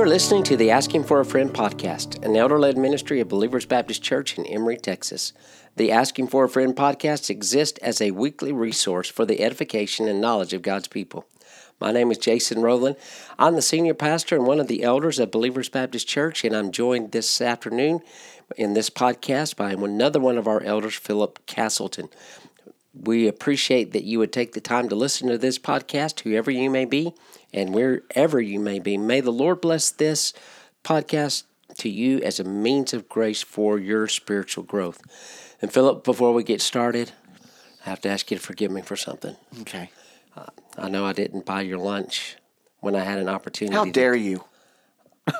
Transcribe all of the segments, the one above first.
You are listening to the Asking for a Friend podcast, an elder led ministry of Believers Baptist Church in Emory, Texas. The Asking for a Friend podcast exists as a weekly resource for the edification and knowledge of God's people. My name is Jason Rowland. I'm the senior pastor and one of the elders of Believers Baptist Church, and I'm joined this afternoon in this podcast by another one of our elders, Philip Castleton. We appreciate that you would take the time to listen to this podcast, whoever you may be and wherever you may be. May the Lord bless this podcast to you as a means of grace for your spiritual growth. And Philip, before we get started, I have to ask you to forgive me for something. Okay. Uh, I know I didn't buy your lunch when I had an opportunity. How dare you?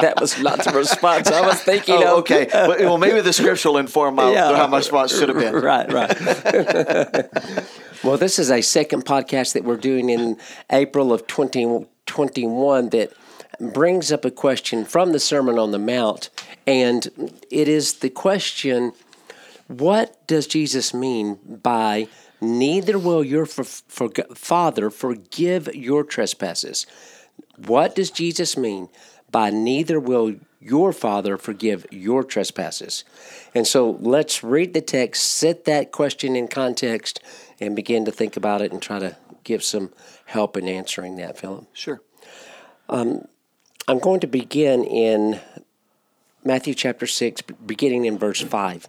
that was not the response I was thinking oh, of. Okay. Well, maybe the scripture will inform my, yeah. how my response should have been. Right, right. well, this is a second podcast that we're doing in April of 2021 that brings up a question from the Sermon on the Mount. And it is the question what does Jesus mean by neither will your for, for, Father forgive your trespasses? What does Jesus mean by neither will your Father forgive your trespasses? And so let's read the text, set that question in context, and begin to think about it and try to give some help in answering that, Philip. Sure. Um, I'm going to begin in Matthew chapter 6, beginning in verse 5.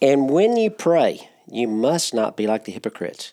And when you pray, you must not be like the hypocrites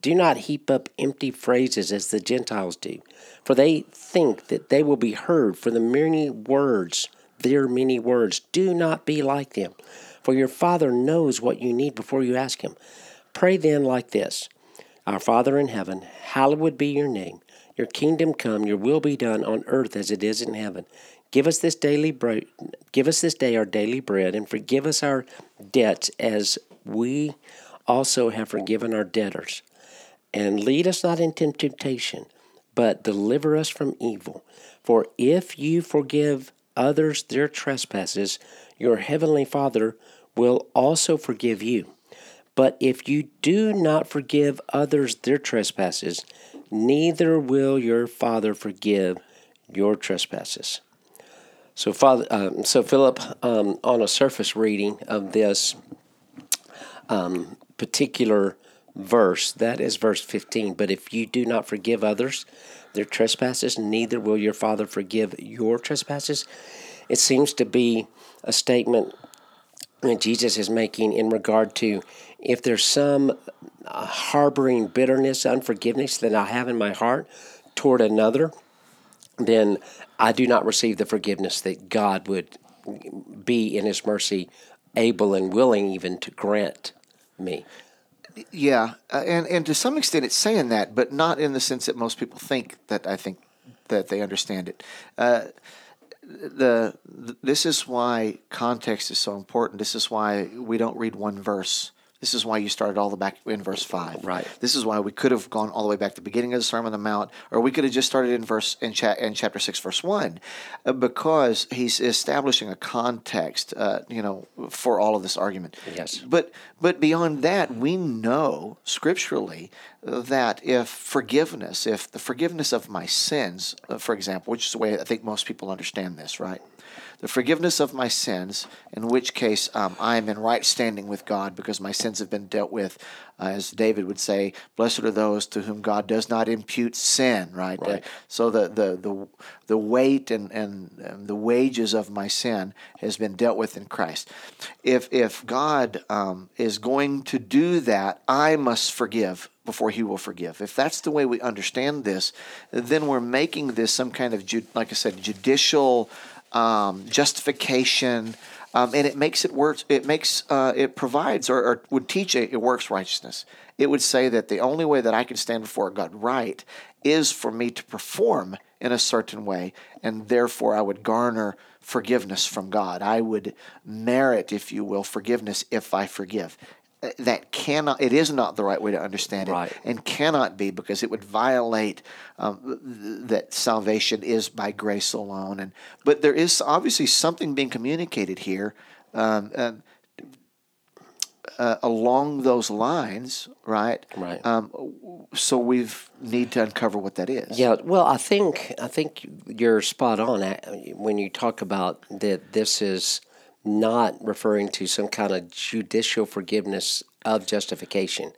do not heap up empty phrases as the Gentiles do, for they think that they will be heard for the many words, their many words. Do not be like them, for your Father knows what you need before you ask Him. Pray then like this Our Father in heaven, hallowed be your name. Your kingdom come, your will be done on earth as it is in heaven. Give us this daily bread, give us this day our daily bread, and forgive us our debts as we also have forgiven our debtors and lead us not into temptation, but deliver us from evil. For if you forgive others their trespasses, your heavenly Father will also forgive you. But if you do not forgive others their trespasses, neither will your Father forgive your trespasses. So, Father, um, so Philip, um, on a surface reading of this um, particular verse. That is verse 15. But if you do not forgive others their trespasses, neither will your Father forgive your trespasses. It seems to be a statement that Jesus is making in regard to if there's some uh, harboring bitterness, unforgiveness that I have in my heart toward another, then I do not receive the forgiveness that God would be in His mercy able and willing even to grant me. Yeah, uh, and and to some extent, it's saying that, but not in the sense that most people think that I think that they understand it. Uh, the, this is why context is so important. This is why we don't read one verse this is why you started all the back in verse five. Right. This is why we could have gone all the way back to the beginning of the Sermon on the Mount, or we could have just started in verse in, cha- in chapter six, verse one, uh, because he's establishing a context, uh, you know, for all of this argument. Yes. But but beyond that, we know scripturally that if forgiveness, if the forgiveness of my sins, uh, for example, which is the way I think most people understand this, right? The forgiveness of my sins, in which case um, I am in right standing with God because my sins have been dealt with. Uh, as David would say, blessed are those to whom God does not impute sin, right? right. Uh, so the, the, the, the weight and, and, and, the wages of my sin has been dealt with in Christ. If, if God um, is going to do that, I must forgive before he will forgive. If that's the way we understand this, then we're making this some kind of, like I said, judicial um, justification, um, and it makes it work. It makes uh, it provides or, or would teach it works righteousness. It would say that the only way that I can stand before God right is for me to perform in a certain way, and therefore I would garner forgiveness from God. I would merit, if you will, forgiveness if I forgive. That cannot, it is not the right way to understand it, Right. and cannot be because it would violate um, th- that salvation is by grace alone. And but there is obviously something being communicated here. Um, um, uh, along those lines, right? Right. Um, so we need to uncover what that is. Yeah, well, I think I think you're spot on uh, when you talk about that. This is not referring to some kind of judicial forgiveness of justification.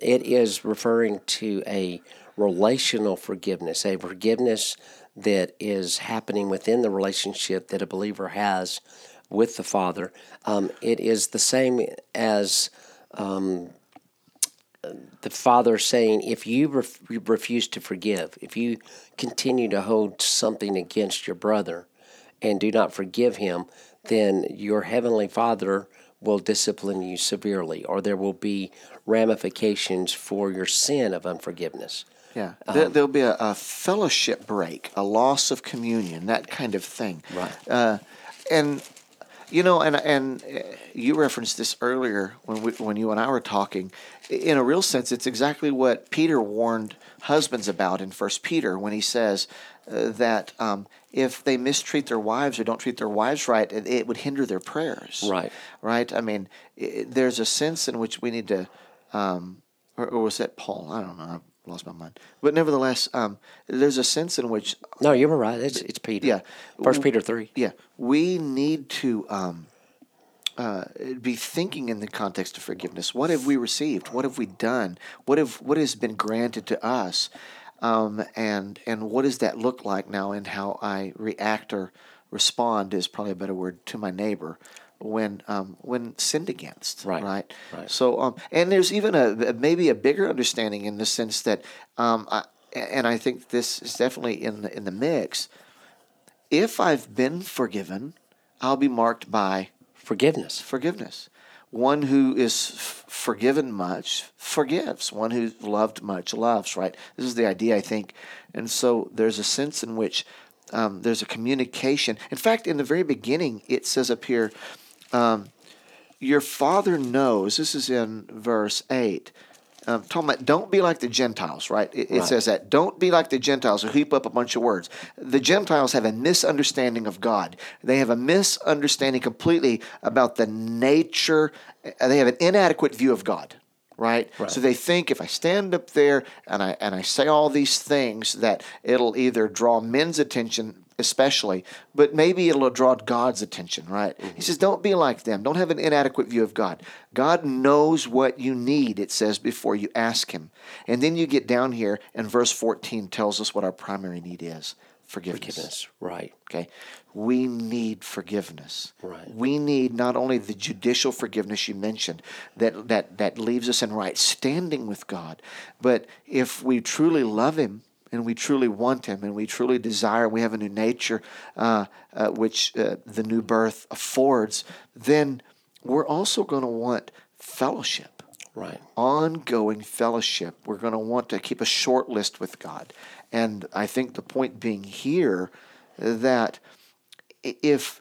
It is referring to a relational forgiveness, a forgiveness that is happening within the relationship that a believer has with the Father. Um, it is the same as the father saying, if you ref- you refuse to forgive, if you continue to hold something against your brother and do not forgive him, then your heavenly father will discipline you severely, or there will be ramifications for your sin of unforgiveness. Yeah, there, there'll be a, a fellowship break, a loss of communion, that kind of thing. Right. Uh, and you know, and and uh, you referenced this earlier when we, when you and I were talking. In a real sense, it's exactly what Peter warned husbands about in First Peter when he says uh, that um, if they mistreat their wives or don't treat their wives right, it, it would hinder their prayers. Right. Right. I mean, i there's a sense in which we need to. Um, or, or was that Paul? I don't know. Lost my mind. But nevertheless, um, there's a sense in which, No, you were right. It's, it's Peter. Yeah. First Peter 3. yeah, we need to um, uh, be thinking in the context of forgiveness. What have we received? What have we done? What have what has been granted to us? Um, and and what does that look like now And how I react or respond is probably a better word to my neighbor when um, when sinned against. Right, Right. right. So um, and there's even a maybe a bigger understanding in the sense that um, I, and I think this is definitely in the in the mix. If I've been forgiven, I'll be marked by Forgiveness. forgiveness. One who is f- forgiven much forgives. One who's loved much loves, right? This is the idea, I think. And so there's a sense in which um, there's a communication. In fact, in the very beginning, it says up here, um, Your Father knows, this is in verse 8. Um, talking about don't be like the Gentiles, right? It, it says that don't be like the Gentiles who heap up a bunch of words. The Gentiles have a misunderstanding of God. They have a misunderstanding completely about the nature. uh, They have an inadequate view of God, right? So they think if I stand up there and I and I say all these things that it'll either draw men's attention especially, but maybe it'll draw God's attention, right? He mm-hmm. says, don't be like them. Don't have an inadequate view of God. God knows what you need, it says, before you ask Him. And then you get down here, and verse 14 tells us what our primary need is forgiveness. Forgiveness. Right. Okay. We need forgiveness. Right. We need not only the judicial forgiveness you mentioned that, that, that leaves us in right standing with God, but if we truly love Him and we truly want Him and we truly desire, we have a new nature uh, uh, which uh, the new birth affords, then we're also going to want fellowship Right. ongoing fellowship. We're going to want to keep a short list with God. And I think the point being here that if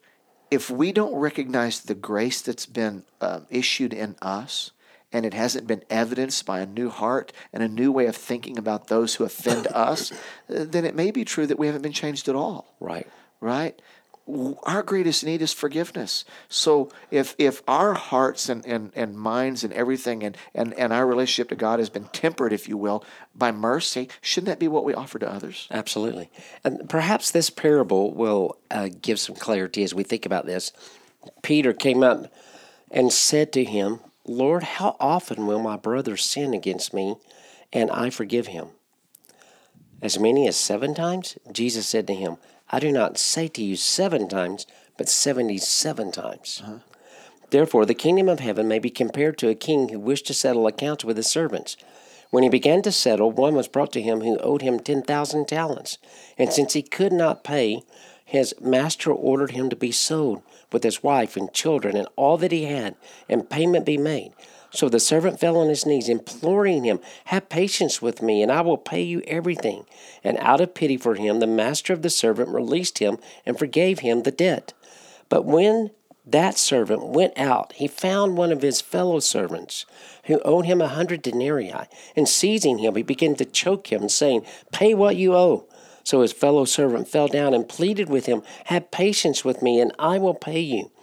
if we don't recognize the grace that's been um, issued in us and it hasn't been evidenced by a new heart and a new way of thinking about those who offend us, then it may be true that we haven't been changed at all Right. right? Our greatest need is forgiveness. So if if our hearts and, and, and minds and everything and, and, and our relationship to God has been tempered, if you will, by mercy, shouldn't that be what we offer to others? Absolutely. And perhaps this parable will uh, give some clarity as we think about this. Peter came up and said to him, Lord, how often will my brother sin against me and I forgive him? As many as seven times? Jesus said to him, I do not say to you seven times, but seventy seven times. Uh-huh. Therefore, the kingdom of heaven may be compared to a king who wished to settle accounts with his servants. When he began to settle, one was brought to him who owed him 10,000 talents. And since he could not pay, his master ordered him to be sold with his wife and children and all that he had, and payment be made. So the servant fell on his knees, imploring him, Have patience with me, and I will pay you everything. And out of pity for him, the master of the servant released him and forgave him the debt. But when that servant went out, he found one of his fellow servants who owed him a hundred denarii, and seizing him, he began to choke him, saying, Pay what you owe. So his fellow servant fell down and pleaded with him, Have patience with me, and I will pay you.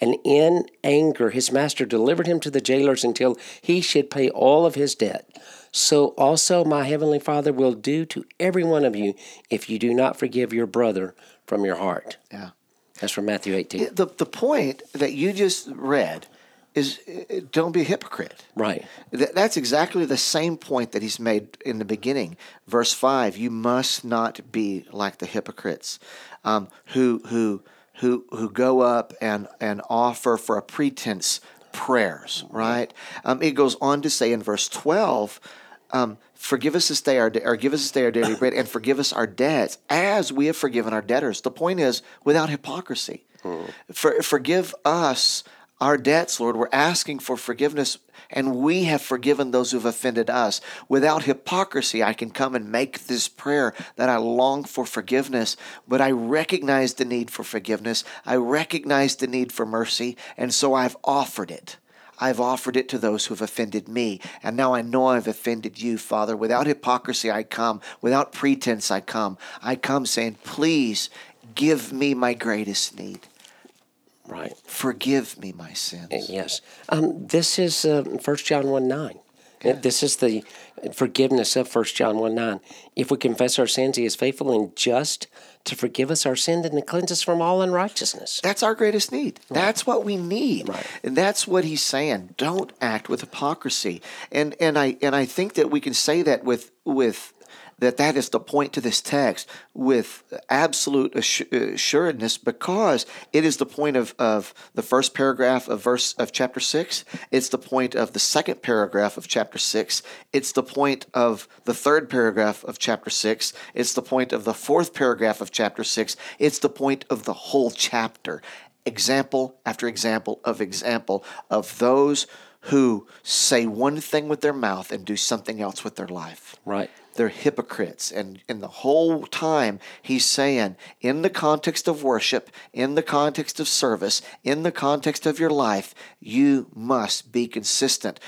And in anger, his master delivered him to the jailers until he should pay all of his debt. So also my heavenly Father will do to every one of you if you do not forgive your brother from your heart. Yeah. That's from Matthew 18. The, the point that you just read is uh, don't be a hypocrite. Right. Th- That's exactly the same point that he's made in the beginning. Verse 5 You must not be like the hypocrites um, who, who, who, who go up and, and offer for a pretense prayers, right? Um, it goes on to say in verse 12, um, forgive us this day our or give us this day our daily bread and forgive us our debts as we have forgiven our debtors. The point is without hypocrisy. For, forgive us our debts, Lord. We're asking for forgiveness, and we have forgiven those who've offended us. Without hypocrisy, I can come and make this prayer that I long for forgiveness, but I recognize the need for forgiveness. I recognize the need for mercy, and so I've offered it. I've offered it to those who have offended me. And now I know I've offended you, Father. Without hypocrisy, I come. Without pretense, I come. I come saying, Please give me my greatest need. Right. Forgive me my sins. Yes. Um, this is uh, 1 John 1 9. This is the forgiveness of 1 John 1 9. If we confess our sins, he is faithful and just to forgive us our sins and to cleanse us from all unrighteousness. That's our greatest need. That's what we need. Right. And that's what he's saying. Don't act with hypocrisy. And and I and I think that we can say that with with that that is the point to this text with absolute uh, assuredness because it is the point of, of the first paragraph of verse of chapter 6 it's the point of the second paragraph of chapter 6 it's the point of the third paragraph of chapter 6 it's the point of the fourth paragraph of chapter 6 it's the point of the whole chapter. Example after example of example of those who say one thing with their mouth and do something else with their life. Right. They're hypocrites. And in the whole time, he's saying, in the context of worship, in the context of service, in the context of your life, you must be consistent.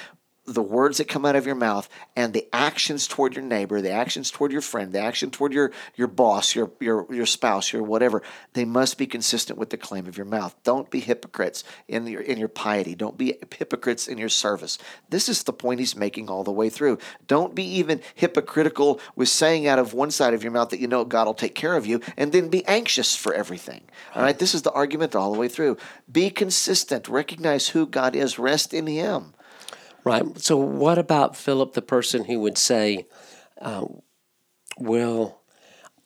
The words that come out of your mouth and the actions toward your neighbor, the actions toward your friend, the action toward your, your boss, your, your, your spouse, your whatever, they must be consistent with the claim of your mouth. Don't be hypocrites in your, in your piety. Don't be hypocrites in your service. This is the point he's making all the way through. Don't be even hypocritical with saying out of one side of your mouth that you know God will take care of you and then be anxious for everything. All right, this is the argument all the way through. Be consistent, recognize who God is, rest in Him. Right. So, what about Philip, the person who would say, uh, Well,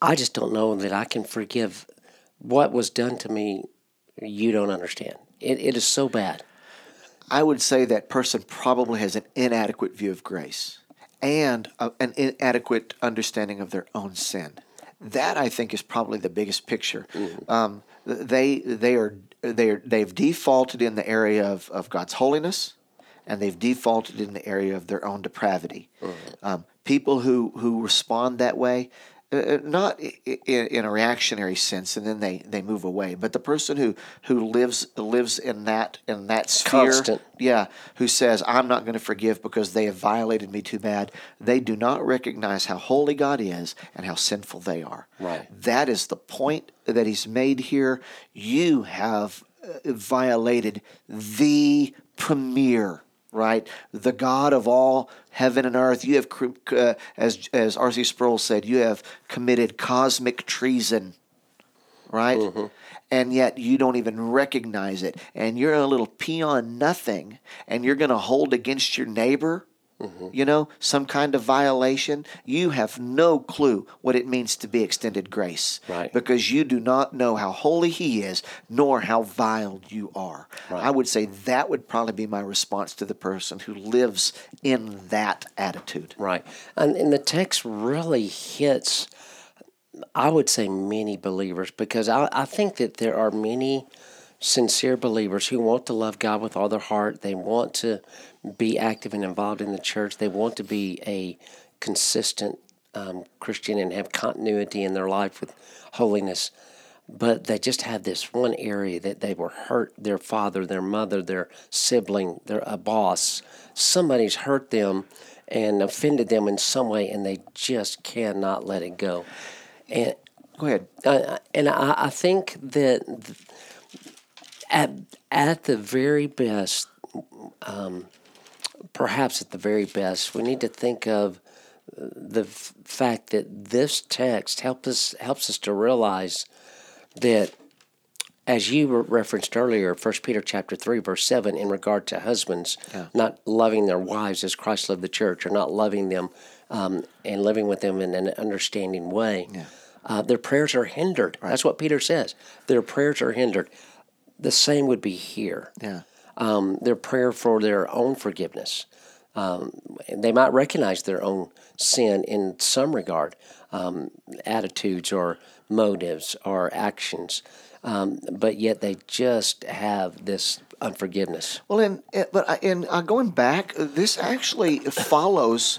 I just don't know that I can forgive what was done to me. You don't understand. It, it is so bad. I would say that person probably has an inadequate view of grace and a, an inadequate understanding of their own sin. That I think is probably the biggest picture. Um, they they are they are they've defaulted in the area of, of God's holiness, and they've defaulted in the area of their own depravity. Um, people who who respond that way, uh, not i- i- in a reactionary sense, and then they, they move away. But the person who, who lives lives in that in that sphere, Constant. yeah, who says I'm not going to forgive because they have violated me too bad, they do not recognize how holy God is and how sinful they are. Right. That is the point that he's made here. You have uh, violated the premier right? The God of all heaven and earth. You have, uh, as as R.C. Sproul said, you have committed cosmic treason, right? And yet you don't even recognize it, and you're a little peon nothing, and you're going to hold against your neighbor Mm-hmm. you know, some kind of violation, you have no clue what it means to be extended grace. Right. Because you do not know how holy He is, nor how vile you are. Right. I would say that would probably be my response to the person who lives in that attitude. Right. And, and the text really hits, I would say, many believers because I, I think that there are many sincere believers who want to love God with all their heart. They want to be active and involved in the church. They want to be a consistent um, Christian and have continuity in their life with holiness. But they just have this one area that they were hurt their father, their mother, their sibling, their a boss. Somebody's hurt them and offended them in some way, and they just cannot let it go. And Go ahead. uh, and I, I think that th- at at the very best, um, perhaps at the very best, we need to think of the f- fact that this text helps us helps us to realize that as you re- referenced earlier, First Peter chapter three, verse seven, in regard to husbands not loving their wives as Christ loved the church, or not loving them um, and living with them in an understanding way, uh, their prayers are hindered. That's what Peter says. Their prayers are hindered. The same would be here. Yeah. Um, their prayer for their own forgiveness. Um, they might recognize their own sin in some regard, um, attitudes or motives or actions, um, but yet they just have this unforgiveness. Well, and but I- and uh, going back, this actually follows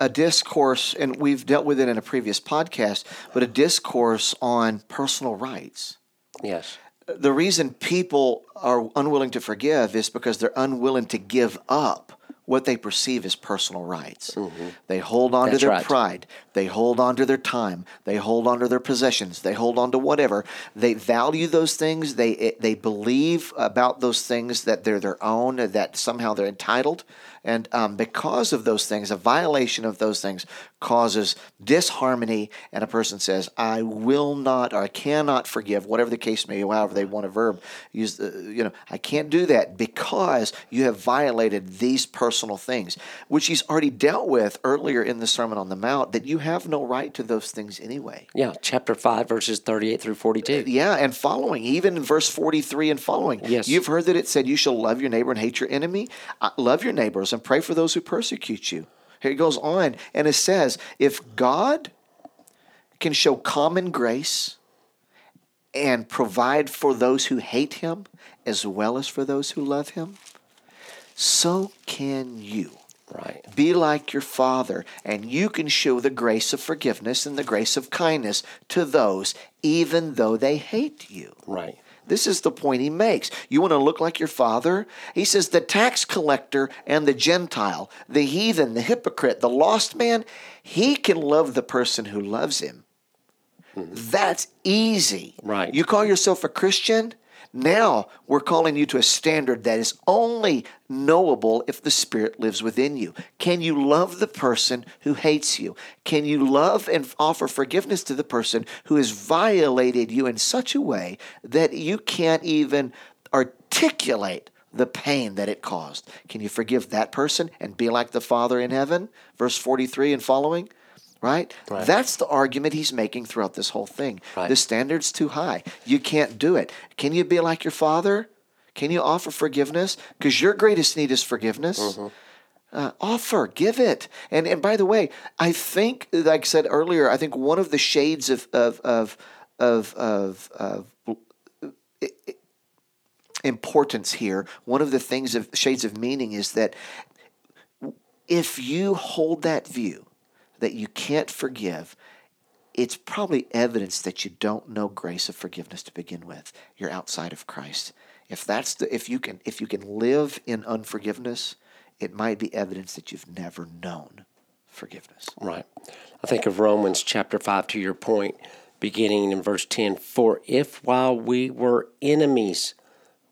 a discourse, and we've dealt with it in a previous podcast, but a discourse on personal rights. Yes. The reason people are unwilling to forgive is because they're unwilling to give up what they perceive as personal rights. Mm-hmm. They hold on That's to their right. pride. They hold on to their time. They hold on to their possessions. They hold on to whatever. They value those things. They they believe about those things that they're their own. That somehow they're entitled. And um, because of those things, a violation of those things causes disharmony, and a person says, "I will not," or "I cannot forgive," whatever the case may be. However, they want a verb use. The, you know, I can't do that because you have violated these personal things, which he's already dealt with earlier in the Sermon on the Mount. That you have no right to those things anyway. Yeah. Chapter 5, verses 38 through 42. Yeah, and following, even in verse 43 and following. Yes. You've heard that it said, You shall love your neighbor and hate your enemy. Uh, love your neighbors and pray for those who persecute you. Here it goes on, and it says, If God can show common grace and provide for those who hate him as well as for those who love him, so can you. Right. Be like your Father, and you can show the grace of forgiveness and the grace of kindness to those, even though they hate you. Right. This is the point he makes. You want to look like your father? He says the tax collector and the Gentile, the heathen, the hypocrite, the lost man, he can love the person who loves him. Mm-hmm. That's easy. Right. You call yourself a Christian? Now we're calling you to a standard that is only knowable if the Spirit lives within you. Can you love the person who hates you? Can you love and offer forgiveness to the person who has violated you in such a way that you can't even articulate the pain that it caused? Can you forgive that person and be like the Father in heaven? Verse 43 and following. Right? Right. That's the argument he's making throughout this whole thing. Right. The standard's too high. You can't do it. Can you be like your father? Can you offer forgiveness? Because your greatest need is forgiveness. Mm-hmm. Uh, offer, give it. And and by the way, I think, like I said earlier, I think one of the shades of of of of, of, of importance here, one of the things of shades of meaning is that if you hold that view that you can't forgive, it's probably evidence that you don't know grace of forgiveness to begin with. You're outside of Christ. If that's the if you can if you can live in unforgiveness, it might be evidence that you've never known forgiveness. Right. I think of Romans chapter 5 to your point, beginning in verse 10 For if while we were enemies,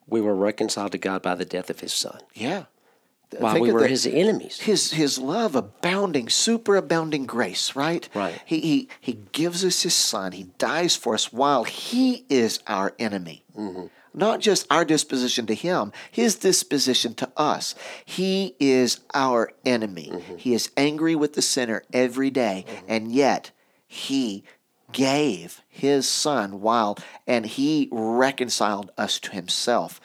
we were reconciled to God by the death of his son, Yeah. While Think we of were the- his enemies. his his love abounding superabounding grace right Right. he, he he gives us his son he dies for us while he is our enemy Mm-hmm. not just our disposition to him, his disposition to us. He is our enemy. Mm-hmm. He is angry with the sinner every day, mm-hmm. and yet he gave his son while and he reconciled us to himself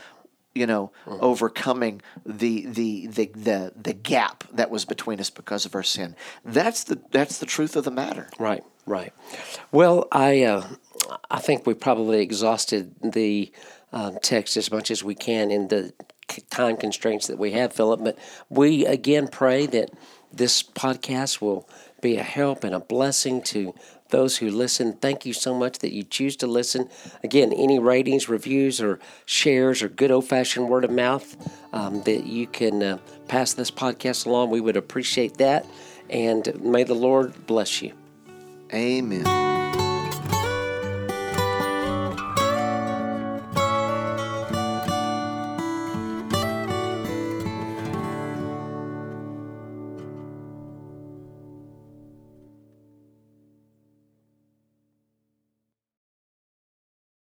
you know mm-hmm. overcoming the, the the the the gap that was between us because of our sin. That's the that's the truth of the matter. Right right. Well i uh, i think we probably exhausted the um, text as much as we can in the time constraints that we have philip but we again pray that this podcast will be a help and a blessing to those who listen. Thank you so much that you choose to listen. Again, any ratings, reviews, or shares, or good old fashioned word of mouth um, that you can uh, pass this podcast along, we would appreciate that. And may the Lord bless you. Amen.